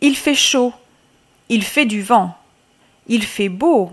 Il fait chaud, il fait du vent, il fait beau,